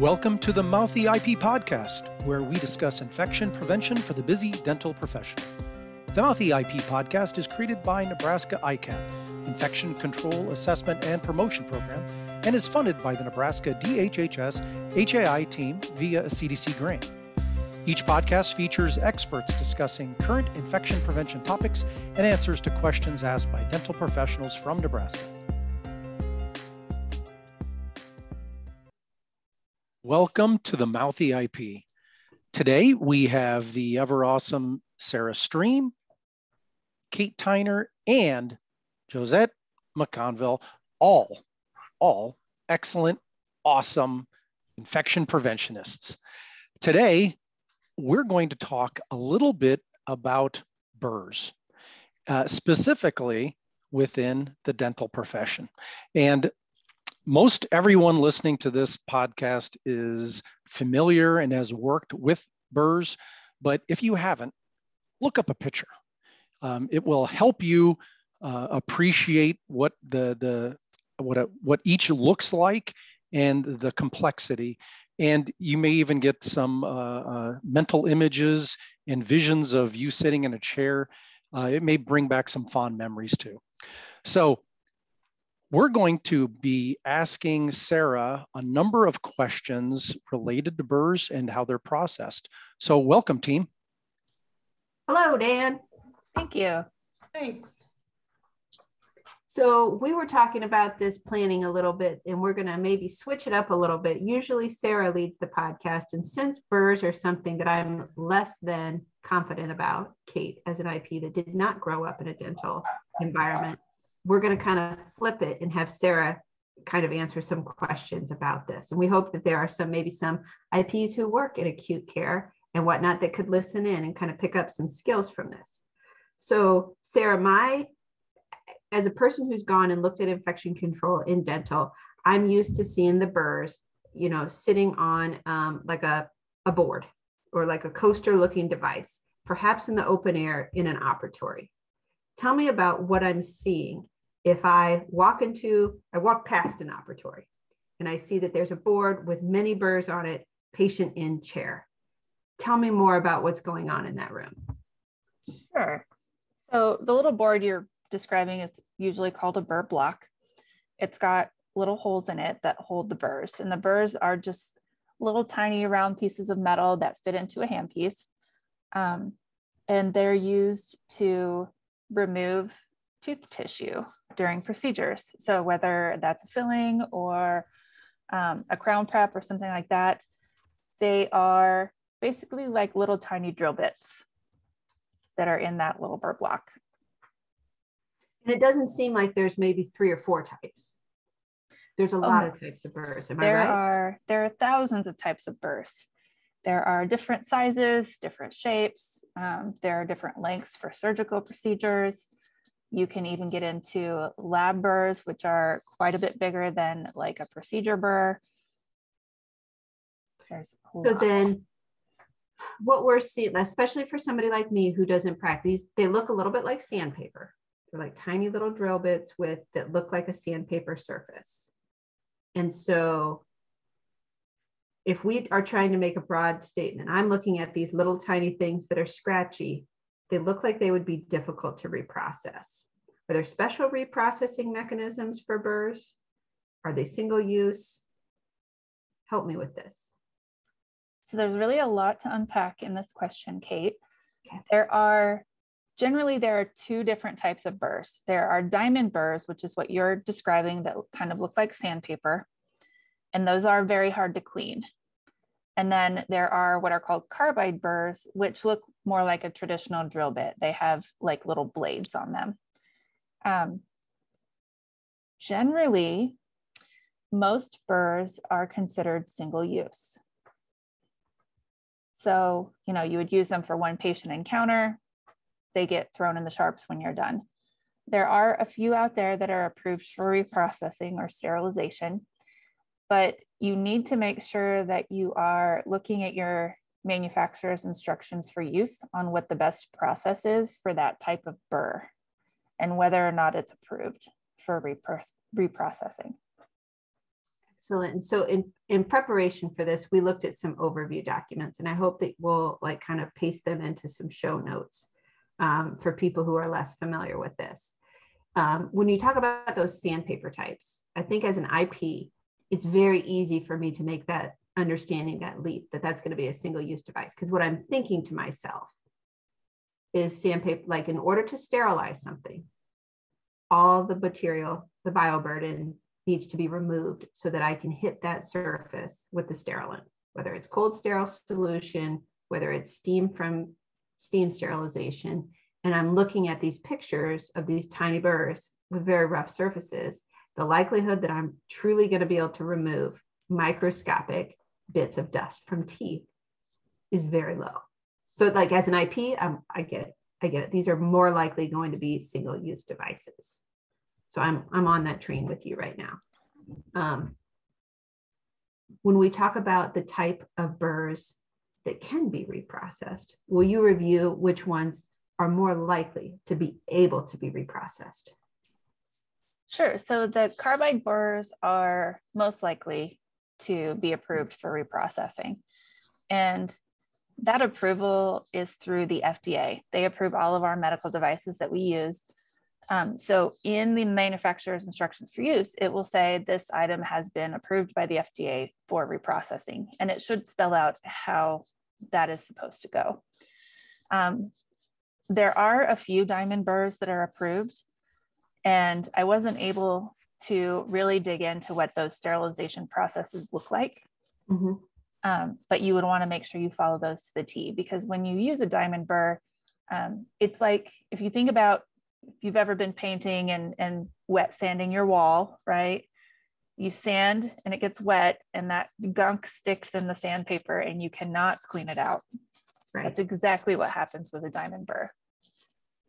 Welcome to the Mouthy IP podcast, where we discuss infection prevention for the busy dental profession. The Mouthy IP podcast is created by Nebraska ICAP, Infection Control Assessment and Promotion Program, and is funded by the Nebraska DHHS HAI team via a CDC grant. Each podcast features experts discussing current infection prevention topics and answers to questions asked by dental professionals from Nebraska. Welcome to the Mouthy IP. Today we have the ever awesome Sarah Stream, Kate Tyner, and Josette McConville, all, all excellent, awesome infection preventionists. Today we're going to talk a little bit about burrs, uh, specifically within the dental profession. And most everyone listening to this podcast is familiar and has worked with burrs, but if you haven't, look up a picture. Um, it will help you uh, appreciate what the the what a, what each looks like and the complexity. And you may even get some uh, uh, mental images and visions of you sitting in a chair. Uh, it may bring back some fond memories too. So we're going to be asking Sarah a number of questions related to burrs and how they're processed. So welcome team. Hello, Dan. Thank you. Thanks. So we were talking about this planning a little bit, and we're going to maybe switch it up a little bit. Usually Sarah leads the podcast, and since burrs are something that I'm less than confident about, Kate, as an IP that did not grow up in a dental environment, we're going to kind of flip it and have Sarah kind of answer some questions about this. And we hope that there are some, maybe some IPs who work in acute care and whatnot that could listen in and kind of pick up some skills from this. So, Sarah, my, as a person who's gone and looked at infection control in dental, I'm used to seeing the burrs, you know, sitting on um, like a, a board or like a coaster looking device, perhaps in the open air in an operatory. Tell me about what I'm seeing if I walk into, I walk past an operatory and I see that there's a board with many burrs on it, patient in chair. Tell me more about what's going on in that room. Sure. So the little board you're describing is usually called a burr block. It's got little holes in it that hold the burrs, and the burrs are just little tiny round pieces of metal that fit into a handpiece. Um, and they're used to remove tooth tissue during procedures. So whether that's a filling or um, a crown prep or something like that, they are basically like little tiny drill bits that are in that little burr block. And it doesn't seem like there's maybe three or four types. There's a oh, lot of types of burrs. Am there I right? Are, there are thousands of types of burrs. There are different sizes, different shapes. Um, there are different lengths for surgical procedures. You can even get into lab burrs, which are quite a bit bigger than like a procedure burr. There's so then what we're seeing, especially for somebody like me who doesn't practice, they look a little bit like sandpaper. They're like tiny little drill bits with that look like a sandpaper surface. And so if we are trying to make a broad statement, I'm looking at these little tiny things that are scratchy they look like they would be difficult to reprocess. Are there special reprocessing mechanisms for burrs? Are they single use? Help me with this. So there's really a lot to unpack in this question, Kate. Okay. There are generally there are two different types of burrs. There are diamond burrs, which is what you're describing that kind of look like sandpaper. And those are very hard to clean. And then there are what are called carbide burrs, which look more like a traditional drill bit. They have like little blades on them. Um, generally, most burrs are considered single use. So, you know, you would use them for one patient encounter. They get thrown in the sharps when you're done. There are a few out there that are approved for reprocessing or sterilization but you need to make sure that you are looking at your manufacturer's instructions for use on what the best process is for that type of burr and whether or not it's approved for repro- reprocessing. Excellent. And so in, in preparation for this, we looked at some overview documents and I hope that we'll like kind of paste them into some show notes um, for people who are less familiar with this. Um, when you talk about those sandpaper types, I think as an IP, it's very easy for me to make that understanding that leap that that's going to be a single use device. Because what I'm thinking to myself is sandpaper, like in order to sterilize something, all the material, the bioburden needs to be removed so that I can hit that surface with the sterilant, whether it's cold sterile solution, whether it's steam from steam sterilization. And I'm looking at these pictures of these tiny burrs with very rough surfaces. The likelihood that I'm truly going to be able to remove microscopic bits of dust from teeth is very low. So, like as an IP, I get it. I get it. These are more likely going to be single use devices. So I'm, I'm on that train with you right now. Um, when we talk about the type of burrs that can be reprocessed, will you review which ones are more likely to be able to be reprocessed? Sure. So the carbide burrs are most likely to be approved for reprocessing. And that approval is through the FDA. They approve all of our medical devices that we use. Um, so in the manufacturer's instructions for use, it will say this item has been approved by the FDA for reprocessing, and it should spell out how that is supposed to go. Um, there are a few diamond burrs that are approved, and I wasn't able to really dig into what those sterilization processes look like. Mm-hmm. Um, but you would want to make sure you follow those to the T because when you use a diamond burr, um, it's like if you think about if you've ever been painting and, and wet sanding your wall, right? You sand and it gets wet and that gunk sticks in the sandpaper and you cannot clean it out. Right. That's exactly what happens with a diamond burr.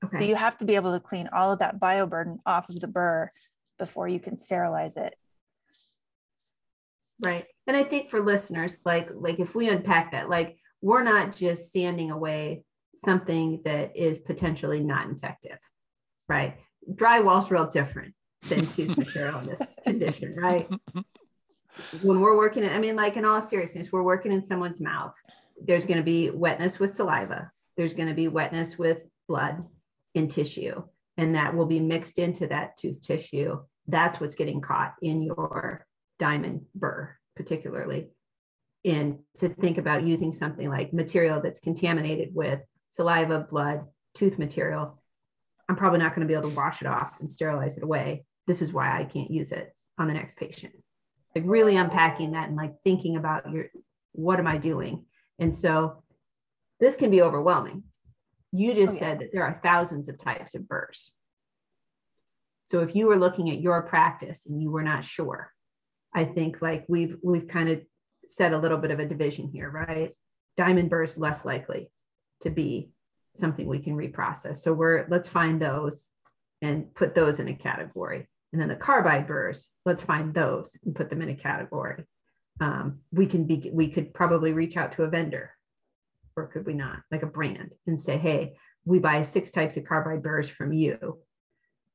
Okay. So you have to be able to clean all of that bioburden off of the burr before you can sterilize it. Right. And I think for listeners, like like if we unpack that, like we're not just sanding away something that is potentially not infective right? Drywall's real different than tooth material in this condition, right? When we're working, I mean, like in all seriousness, we're working in someone's mouth. There's going to be wetness with saliva. There's going to be wetness with blood in tissue, and that will be mixed into that tooth tissue. That's what's getting caught in your diamond burr, particularly. And to think about using something like material that's contaminated with saliva, blood, tooth material, I'm probably not going to be able to wash it off and sterilize it away. This is why I can't use it on the next patient. Like really unpacking that and like thinking about your what am I doing? And so this can be overwhelming. You just oh, yeah. said that there are thousands of types of burrs. So if you were looking at your practice and you were not sure, I think like we've we've kind of set a little bit of a division here, right? Diamond burrs less likely to be something we can reprocess. So we're let's find those and put those in a category. And then the carbide burrs, let's find those and put them in a category. Um, we can be we could probably reach out to a vendor, or could we not, like a brand, and say, hey, we buy six types of carbide burrs from you.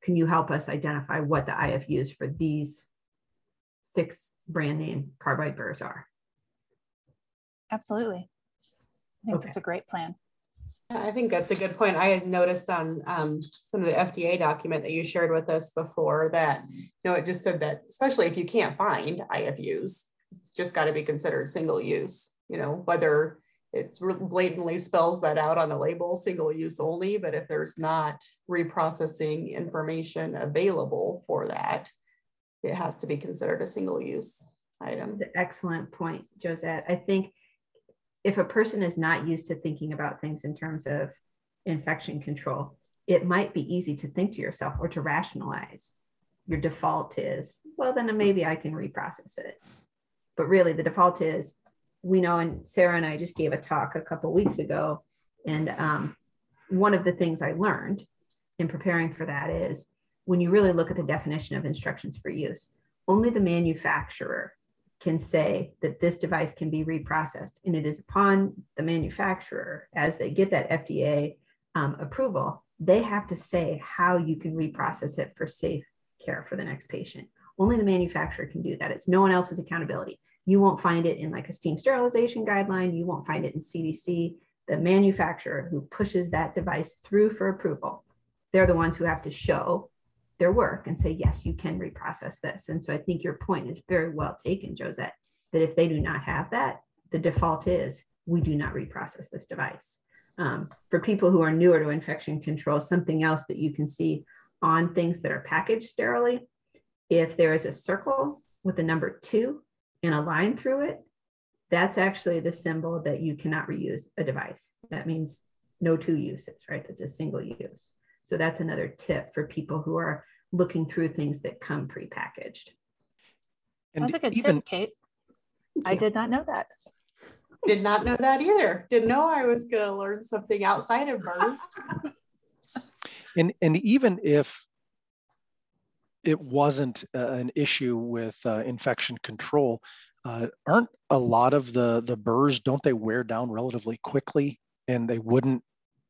Can you help us identify what the IFUs for these six brand name carbide burrs are? Absolutely. I think okay. that's a great plan. I think that's a good point. I had noticed on um, some of the FDA document that you shared with us before that, you know, it just said that, especially if you can't find IFUs, it's just got to be considered single use, you know, whether it blatantly spells that out on the label, single use only, but if there's not reprocessing information available for that, it has to be considered a single use item. Excellent point, Josette. I think if a person is not used to thinking about things in terms of infection control, it might be easy to think to yourself or to rationalize. Your default is, well, then maybe I can reprocess it. But really, the default is, we know, and Sarah and I just gave a talk a couple weeks ago. And um, one of the things I learned in preparing for that is when you really look at the definition of instructions for use, only the manufacturer can say that this device can be reprocessed. And it is upon the manufacturer, as they get that FDA um, approval, they have to say how you can reprocess it for safe care for the next patient. Only the manufacturer can do that. It's no one else's accountability. You won't find it in like a steam sterilization guideline. You won't find it in CDC. The manufacturer who pushes that device through for approval, they're the ones who have to show their work and say, yes, you can reprocess this. And so I think your point is very well taken, Josette, that if they do not have that, the default is we do not reprocess this device. Um, for people who are newer to infection control, something else that you can see on things that are packaged sterilely, if there is a circle with a number two and a line through it, that's actually the symbol that you cannot reuse a device. That means no two uses, right? That's a single use. So that's another tip for people who are looking through things that come prepackaged. And that's a good even, tip, Kate. I did not know that. Did not know that either. Didn't know I was going to learn something outside of burrs. and and even if it wasn't uh, an issue with uh, infection control, uh, aren't a lot of the the burrs don't they wear down relatively quickly, and they wouldn't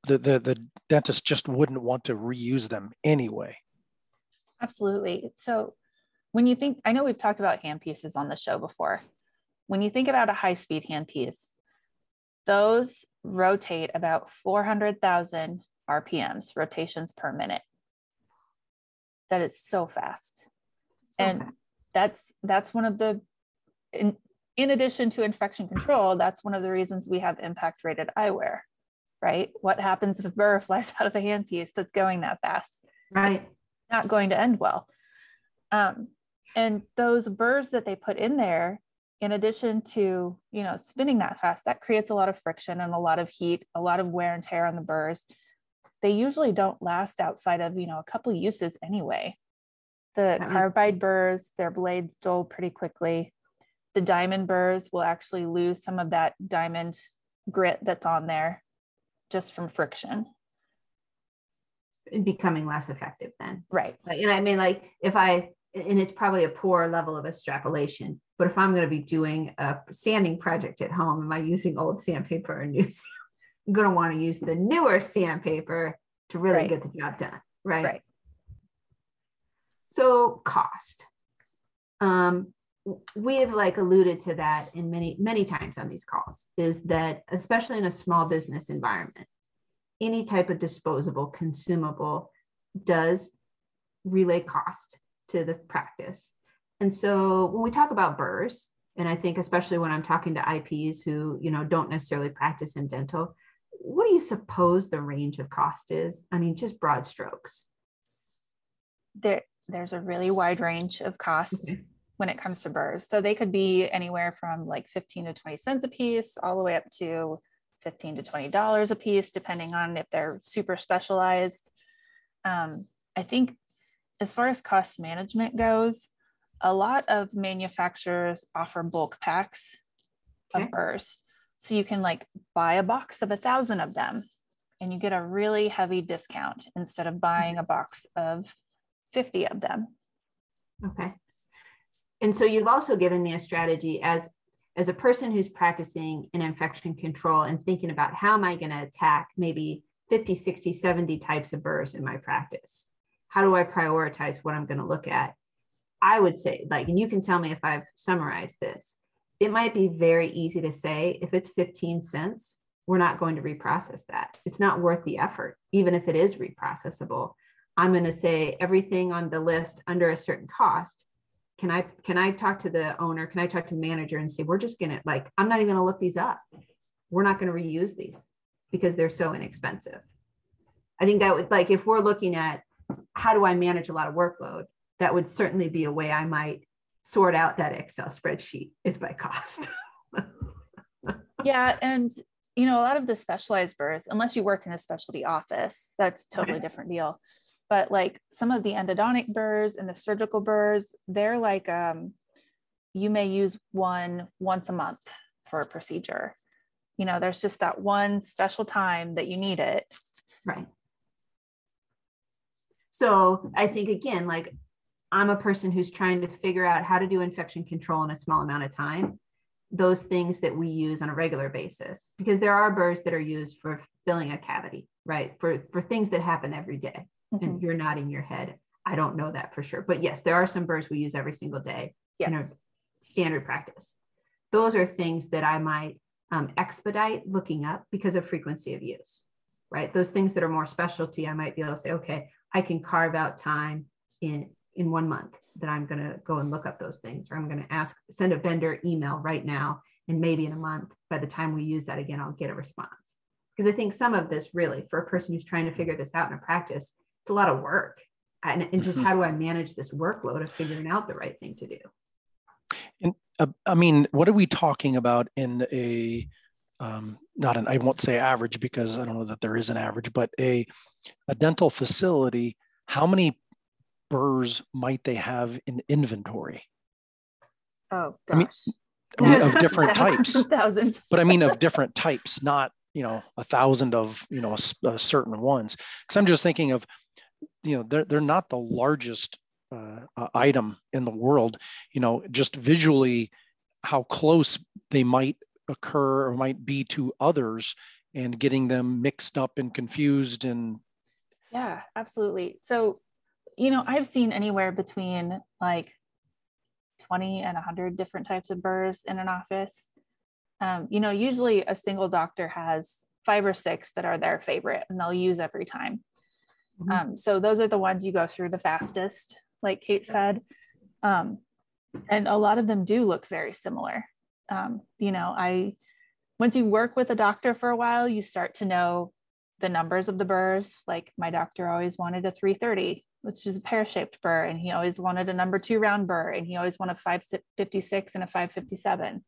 the, the, the dentist just wouldn't want to reuse them anyway. Absolutely. So when you think, I know we've talked about handpieces on the show before. When you think about a high speed handpiece, those rotate about 400,000 RPMs, rotations per minute. That is so fast. So and fast. that's that's one of the in, in addition to infection control, that's one of the reasons we have impact rated eyewear right? What happens if a burr flies out of a handpiece that's going that fast? Right. Not going to end well. Um, and those burrs that they put in there, in addition to, you know, spinning that fast, that creates a lot of friction and a lot of heat, a lot of wear and tear on the burrs. They usually don't last outside of, you know, a couple uses anyway. The carbide burrs, their blades dull pretty quickly. The diamond burrs will actually lose some of that diamond grit that's on there just from friction and becoming less effective then right like, and i mean like if i and it's probably a poor level of extrapolation but if i'm going to be doing a sanding project at home am i using old sandpaper or new i'm going to want to use the newer sandpaper to really right. get the job done right? Right. So cost. Um we have like alluded to that in many many times on these calls is that especially in a small business environment any type of disposable consumable does relay cost to the practice. And so when we talk about burrs and i think especially when i'm talking to ips who you know don't necessarily practice in dental what do you suppose the range of cost is i mean just broad strokes there there's a really wide range of cost okay when it comes to burrs. So they could be anywhere from like 15 to 20 cents a piece, all the way up to 15 to 20 dollars a piece, depending on if they're super specialized. Um, I think as far as cost management goes, a lot of manufacturers offer bulk packs okay. of burrs. So you can like buy a box of a thousand of them and you get a really heavy discount instead of buying mm-hmm. a box of 50 of them. Okay and so you've also given me a strategy as as a person who's practicing in infection control and thinking about how am i going to attack maybe 50 60 70 types of burrs in my practice how do i prioritize what i'm going to look at i would say like and you can tell me if i've summarized this it might be very easy to say if it's 15 cents we're not going to reprocess that it's not worth the effort even if it is reprocessable i'm going to say everything on the list under a certain cost can I can I talk to the owner? Can I talk to the manager and say we're just gonna like I'm not even gonna look these up. We're not gonna reuse these because they're so inexpensive. I think that would like if we're looking at how do I manage a lot of workload, that would certainly be a way I might sort out that Excel spreadsheet is by cost. yeah, and you know a lot of the specialized burrs, unless you work in a specialty office, that's totally okay. different deal but like some of the endodontic burrs and the surgical burrs, they're like um, you may use one once a month for a procedure. You know, there's just that one special time that you need it. Right. So I think again, like I'm a person who's trying to figure out how to do infection control in a small amount of time. Those things that we use on a regular basis, because there are burrs that are used for filling a cavity, right? For for things that happen every day mm-hmm. and you're nodding your head. I don't know that for sure. But yes, there are some burrs we use every single day Yes. in our standard practice. Those are things that I might um, expedite looking up because of frequency of use, right? Those things that are more specialty, I might be able to say, okay, I can carve out time in in one month that I'm going to go and look up those things, or I'm going to ask, send a vendor email right now, and maybe in a month, by the time we use that again, I'll get a response. Because I think some of this really, for a person who's trying to figure this out in a practice, it's a lot of work. And, and just Mhm. how do I manage this workload of figuring out the right thing to do? Uh, I mean, what are we talking about in a, um, not an, I won't say average because I don't know that there is an average, but a, a dental facility, how many burrs might they have in inventory? Oh I mean, gosh. I mean, of different types, Thousands. but I mean, of different types, not, you know, a thousand of, you know, a a certain ones. Cause I'm just thinking of, you know, they're, they're not the largest uh, uh, item in the world, you know, just visually how close they might occur or might be to others and getting them mixed up and confused and Yeah, absolutely. So, you know, I've seen anywhere between like 20 and 100 different types of burrs in an office. Um, you know, usually a single doctor has five or six that are their favorite and they'll use every time. Mhm. Um, so those are the ones you go through the fastest, like Kate said. Um, and a lot of them do look very similar. Um, you know, I once you work with a doctor for a while, you start to know the numbers of the burrs. Like my doctor always wanted a 330, which is a pear-shaped burr, and he always wanted a number two round burr, and he always wanted a 556 and a 557.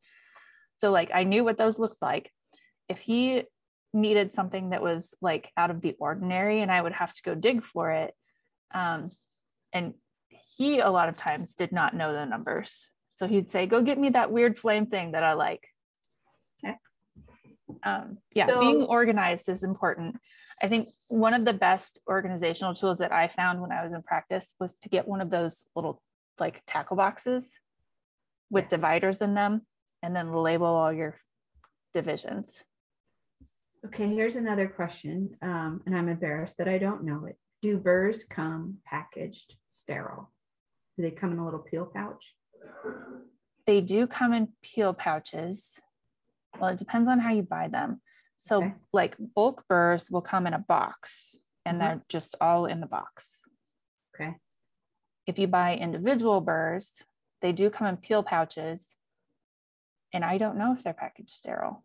So like I knew what those looked like. If he needed something that was like out of the ordinary and I would have to go dig for it. Um, and he a lot of times did not know the numbers. So he'd say, go get me that weird flame thing that I like. Okay. Um, yeah, So- being organized is important. I think one of the best organizational tools that I found when I was in practice was to get one of those little like tackle boxes with Yes. dividers in them and then label all your divisions. Okay, here's another question, um, and I'm embarrassed that I don't know it. Do burrs come packaged sterile? Do they come in a little peel pouch? They do come in peel pouches. Well, it depends on how you buy them. So, Okay. like bulk burrs will come in a box and Mhm. they're just all in the box. Okay, If you buy individual burrs, they do come in peel pouches. And I don't know if they're packaged sterile.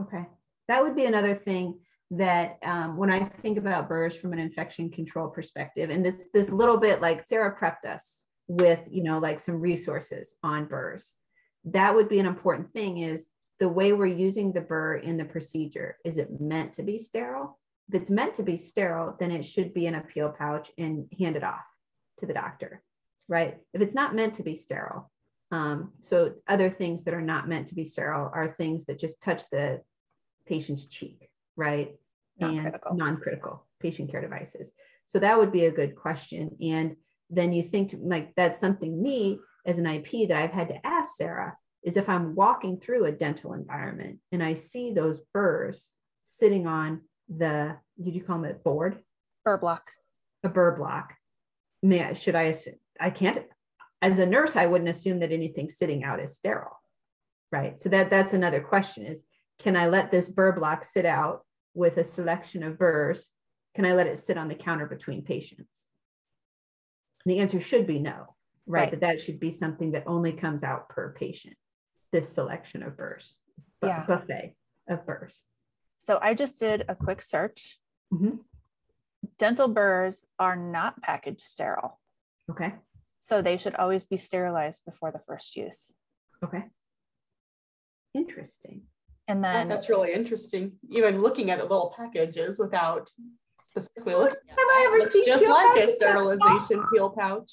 okay. That would be another thing that um, when I think about burrs from an infection control perspective, and this this little bit like Sarah prepped us with, you know, like some resources on burrs. That would be an important thing is the way we're using the burr in the procedure. Is it meant to be sterile? If it's meant to be sterile, then it should be in a peel pouch and handed off to the doctor, right? If it's not meant to be sterile, um, so other things that are not meant to be sterile are things that just touch the patient's cheek, right? Non-critical. And non-critical patient care devices. So that would be a good question. And then you think to, like that's something me as an IP that I've had to ask Sarah is if I'm walking through a dental environment and I see those burrs sitting on the, did you call them a board? Burr block. a burr block. May I, should I, assu- I can't, as a nurse, I wouldn't assume that anything sitting out is sterile. Right. So that that's another question is, can I let this burr block sit out with a selection of burrs? Can I let it sit on the counter between patients? The answer should be no, right? Right. But that should be something that only comes out per patient, this selection of burrs, bu- Yeah. buffet of burrs. So I just did a quick search. Mhm. Dental burrs are not packaged sterile. Okay. So they should always be sterilized before the first use. Okay. Interesting. And Yeah, then That's really interesting, even looking at the little packages without specifically looking at Have I that. ever Looks seen just like a pouches that small? sterilization peel pouch.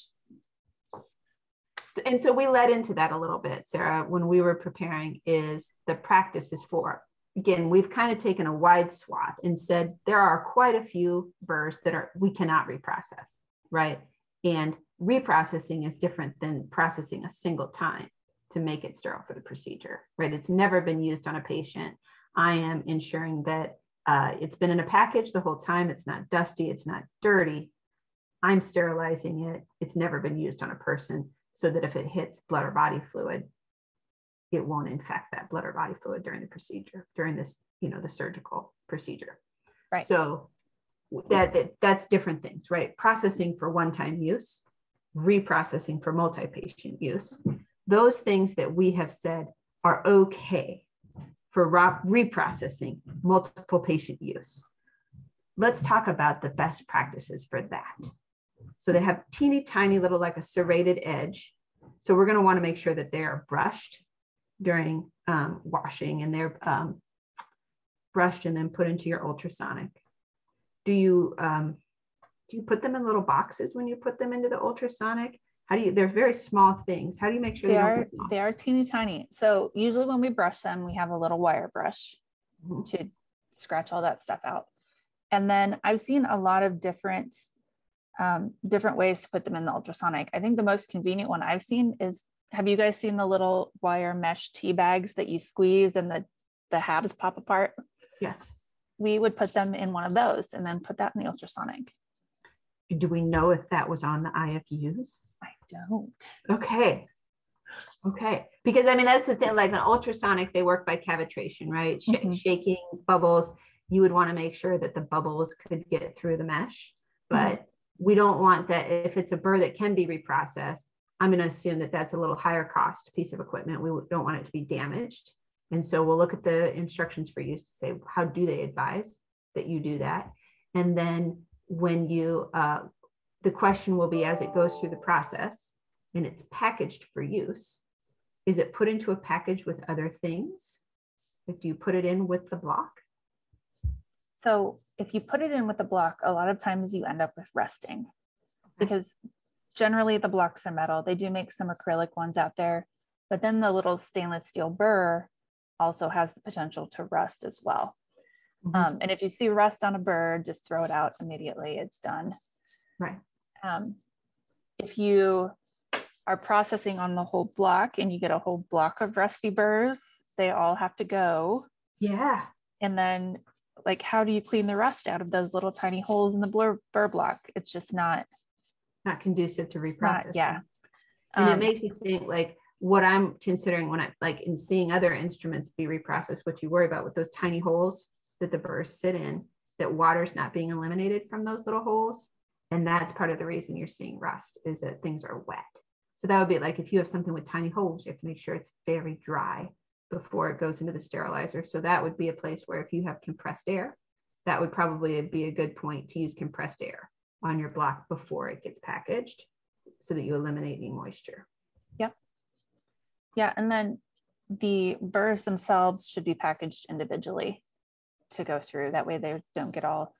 And so we led into that a little bit sarah when we were preparing is the practice is for again we've kind of taken a wide swath and said there are quite a few burrs that are we cannot reprocess right? And reprocessing is different than processing a single time to make it sterile for the procedure right? It's never been used on a patient. I am ensuring that uh, it's been in a package the whole time. It's not dusty. It's not dirty. I'm sterilizing it. It's never been used on a person so that if it hits blood or body fluid, it won't infect that blood or body fluid during the procedure, during this, you know, the surgical procedure. Right. So that, that that's different things, right? Processing for one-time use, reprocessing for multi-patient use. Those things that we have said are okay for reprocessing multiple patient use. Let's talk about the best practices for that. So they have teeny tiny little like a serrated edge. So we're going to want to make sure that they are brushed during um, washing and they're um, brushed and then put into your ultrasonic. Do you um, do you put them in little boxes when you put them into the ultrasonic? How do you? They're very small things. How do you make sure they, they are? They are teeny tiny. So usually when we brush them, we have a little wire brush mm-hmm. to scratch all that stuff out. And then I've seen a lot of different um, different ways to put them in the ultrasonic. I think the most convenient one I've seen is have you guys seen the little wire mesh tea bags that you squeeze and the the halves pop apart? Yes. We would put them in one of those and then put that in the ultrasonic. Do we know if that was on the IFUs? I don't. Okay. Okay. Because I mean, that's the thing, like an ultrasonic, they work by cavitation, right? Sh- mm-hmm. Shaking bubbles. You would want to make sure that the bubbles could get through the mesh, but mm-hmm. We don't want that. If it's a burr that can be reprocessed, I'm going to assume that that's a little higher cost piece of equipment. We don't want it to be damaged. And so we'll look at the instructions for use to say, how do they advise that you do that? And then when you, uh, the question will be as it goes through the process and it's packaged for use, is it put into a package with other things? Like, do you put it in with the block? So if you put it in with the block, a lot of times you end up with rusting because generally the blocks are metal. They do make some acrylic ones out there, but then the little stainless steel burr also has the potential to rust as well. Mm-hmm. Um, and if you see rust on a burr, just throw it out immediately. It's done. Right. Um, if you are processing on the whole block and you get a whole block of rusty burrs, they all have to go. Yeah. And then, like, how do you clean the rust out of those little tiny holes in the burr, burr block? It's just not not conducive to reprocessing. Not, yeah. And um, it makes me think like what I'm considering when I like in seeing other instruments be reprocessed, what you worry about with those tiny holes that the burrs sit in, that water's not being eliminated from those little holes. And that's part of the reason you're seeing rust is that things are wet. So that would be like if you have something with tiny holes, you have to make sure it's very dry before it goes into the sterilizer. So that would be a place where if you have compressed air, that would probably be a good point to use compressed air on your block before it gets packaged so that you eliminate any moisture. Yep. Yeah. And then the burrs themselves should be packaged individually to go through. That way they don't get all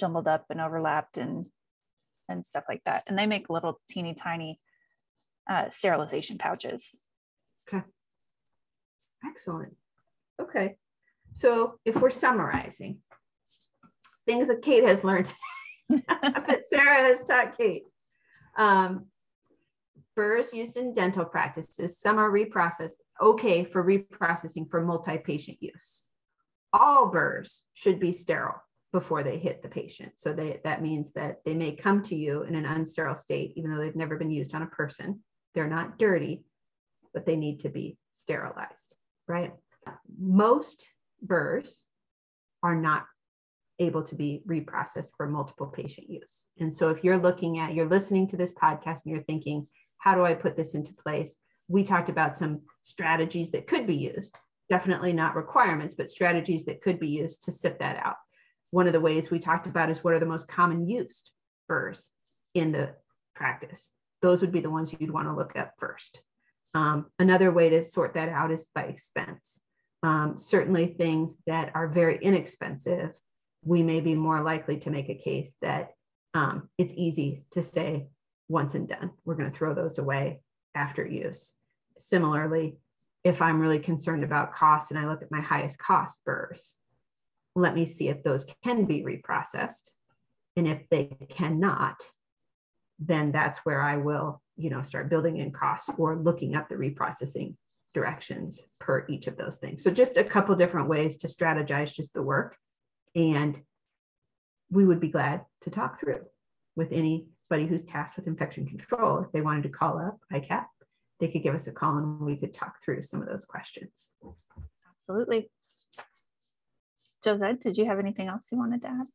jumbled up and overlapped and and stuff like that. And they make little teeny tiny uh, sterilization pouches. Okay. Excellent. Okay. So if we're summarizing things that Kate has learned that Sarah has taught Kate. Um, burrs used in dental practices, some are reprocessed, okay for reprocessing for multi-patient use. All burrs should be sterile before they hit the patient. So they, that means that they may come to you in an unsterile state, even though they've never been used on a person. They're not dirty, but they need to be sterilized, right? Most burrs are not able to be reprocessed for multiple patient use. And so if you're looking at, you're listening to this podcast and you're thinking, how do I put this into place? We talked about some strategies that could be used, definitely not requirements, but strategies that could be used to sip that out. One of the ways we talked about is what are the most common used burrs in the practice. Those would be the ones you'd want to look at first. Um, another way to sort that out is by expense. Um, certainly things that are very inexpensive we may be more likely to make a case that um, it's easy to say once and done. We're going to throw those away after use. Similarly, if I'm really concerned about cost and I look at my highest cost burrs, let me see if those can be reprocessed. And if they cannot, then that's where I will, you know, start building in costs or looking up the reprocessing directions per each of those things. So just a couple different ways to strategize just the work and we would be glad to talk through with anybody who's tasked with infection control, if they wanted to call up ICAP, they could give us a call and we could talk through some of those questions. Absolutely. Josette, did you have anything else you wanted to add?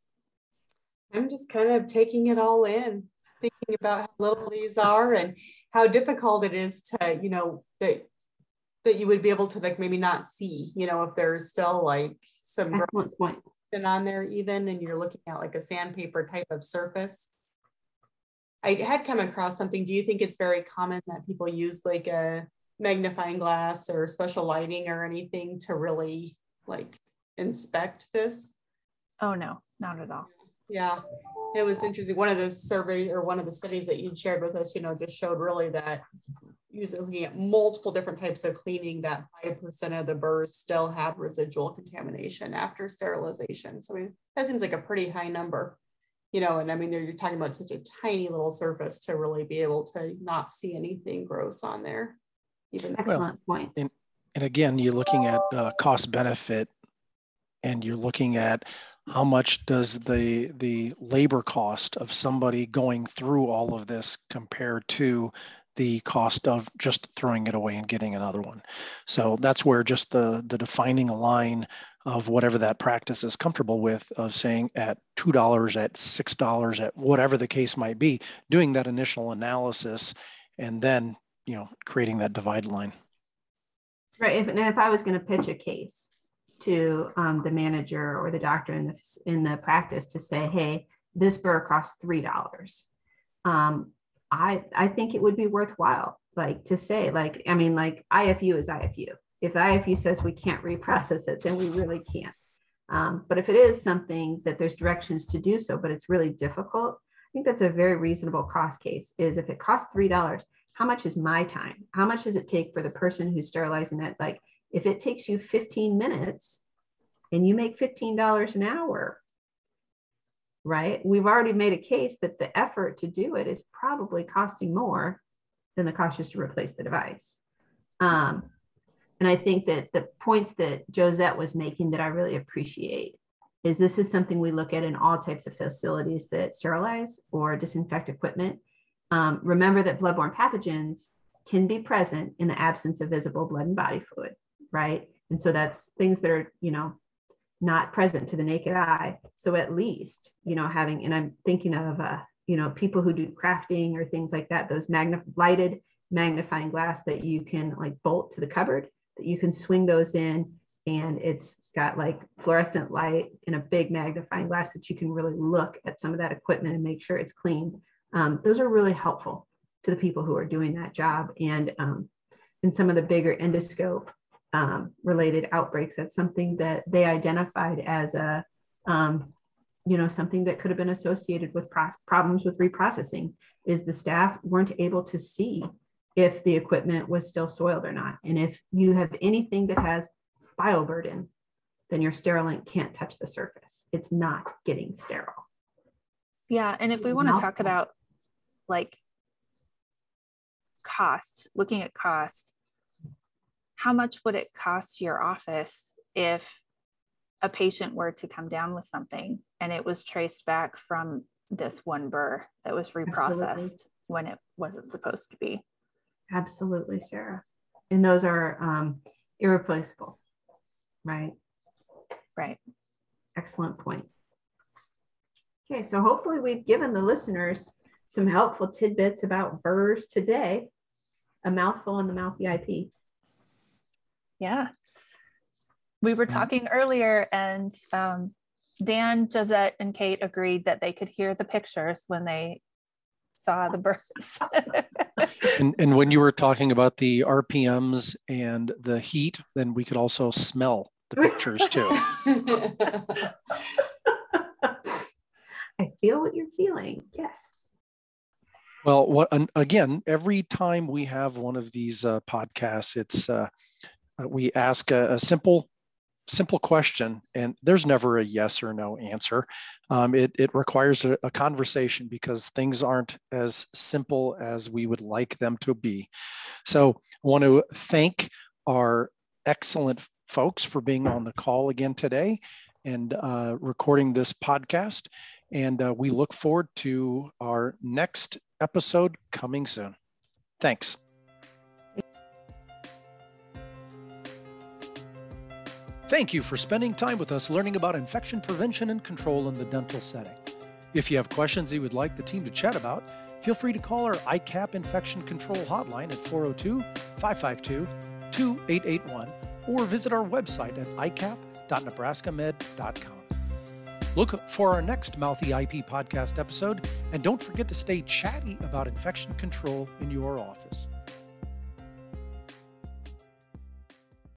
I'm just kind of taking it all in, thinking about how little these are and how difficult it is to, you know, that that you would be able to like maybe not see, you know, if there's still like some point. on there even and you're looking at like a sandpaper type of surface. I had come across something. Do you think it's very common that people use like a magnifying glass or special lighting or anything to really like inspect this? Oh no, not at all. Yeah, it was interesting. One of the survey or one of the studies that you shared with us, you know, just showed really that using looking at multiple different types of cleaning, that five percent of the burrs still have residual contamination after sterilization. So that seems like a pretty high number, you know. And I mean, you're talking about such a tiny little surface to really be able to not see anything gross on there. Even excellent well, point. And, and again, you're looking at uh, cost benefit and you're looking at how much does the the labor cost of somebody going through all of this compare to the cost of just throwing it away and getting another one. So that's where just the the defining a line of whatever that practice is comfortable with of saying at two dollars, at six dollars, at whatever the case might be, doing that initial analysis and then you know creating that divide line. Right. If, and if I was going to pitch a case, to um, the manager or the doctor in the in the practice to say, "Hey, this burr costs three dollars." Um, I I think it would be worthwhile, like to say, like I mean, like IFU is IFU. If IFU says we can't reprocess it, then we really can't. Um, but if it is something that there's directions to do so, but it's really difficult, I think that's a very reasonable cost case. Is if it costs three dollars, how much is my time? How much does it take for the person who's sterilizing it? Like if it takes you 15 minutes and you make $15 an hour, right? We've already made a case that the effort to do it is probably costing more than the cost just to replace the device. Um, and I think that the points that Josette was making that I really appreciate is this is something we look at in all types of facilities that sterilize or disinfect equipment. Um, remember that bloodborne pathogens can be present in the absence of visible blood and body fluid right? And so that's things that are, you know, not present to the naked eye. So at least, you know, having, and I'm thinking of, uh, you know, people who do crafting or things like that, those magna- lighted magnifying glass that you can like bolt to the cupboard, that you can swing those in and it's got like fluorescent light and a big magnifying glass that you can really look at some of that equipment and make sure it's clean. Um, those are really helpful to the people who are doing that job. And um, in some of the bigger endoscope um, related outbreaks. That's something that they identified as a, um, you know, something that could have been associated with pro- problems with reprocessing. Is the staff weren't able to see if the equipment was still soiled or not, and if you have anything that has bioburden, then your sterilant can't touch the surface. It's not getting sterile. Yeah, and if we want to talk about like cost, looking at cost, how much would it cost your office if a patient were to come down with something and it was traced back from this one burr that was reprocessed Absolutely. when it wasn't supposed to be? Absolutely, Sarah. And those are um, irreplaceable, right? Right. Excellent point. Okay, so hopefully we've given the listeners some helpful tidbits about burrs today. A mouthful on the Mouthy IP. Yeah. We were talking earlier, and um, Dan, Josette, and Kate agreed that they could hear the pictures when they saw the burrs. and, and when you were talking about the RPMs and the heat, then we could also smell the pictures too. I feel what you're feeling. Yes. Well, what again? Every time we have one of these uh, podcasts, it's uh, uh, we ask a, a, simple simple question and there's never a yes or no answer um, it, it requires a, a, conversation because things aren't as simple as we would like them to be so i want to thank our excellent folks for being on the call again today and uh, recording this podcast And uh, we look forward to our next episode coming soon. Thanks. Thank you for spending time with us learning about infection prevention and control in the dental setting. If you have questions you would like the team to chat about, feel free to call our ICAP infection control hotline at 402 552 2881 or visit our website at icap.nebraskamed.com. Look for our next Mouthy IP podcast episode, and don't forget to stay chatty about infection control in your office.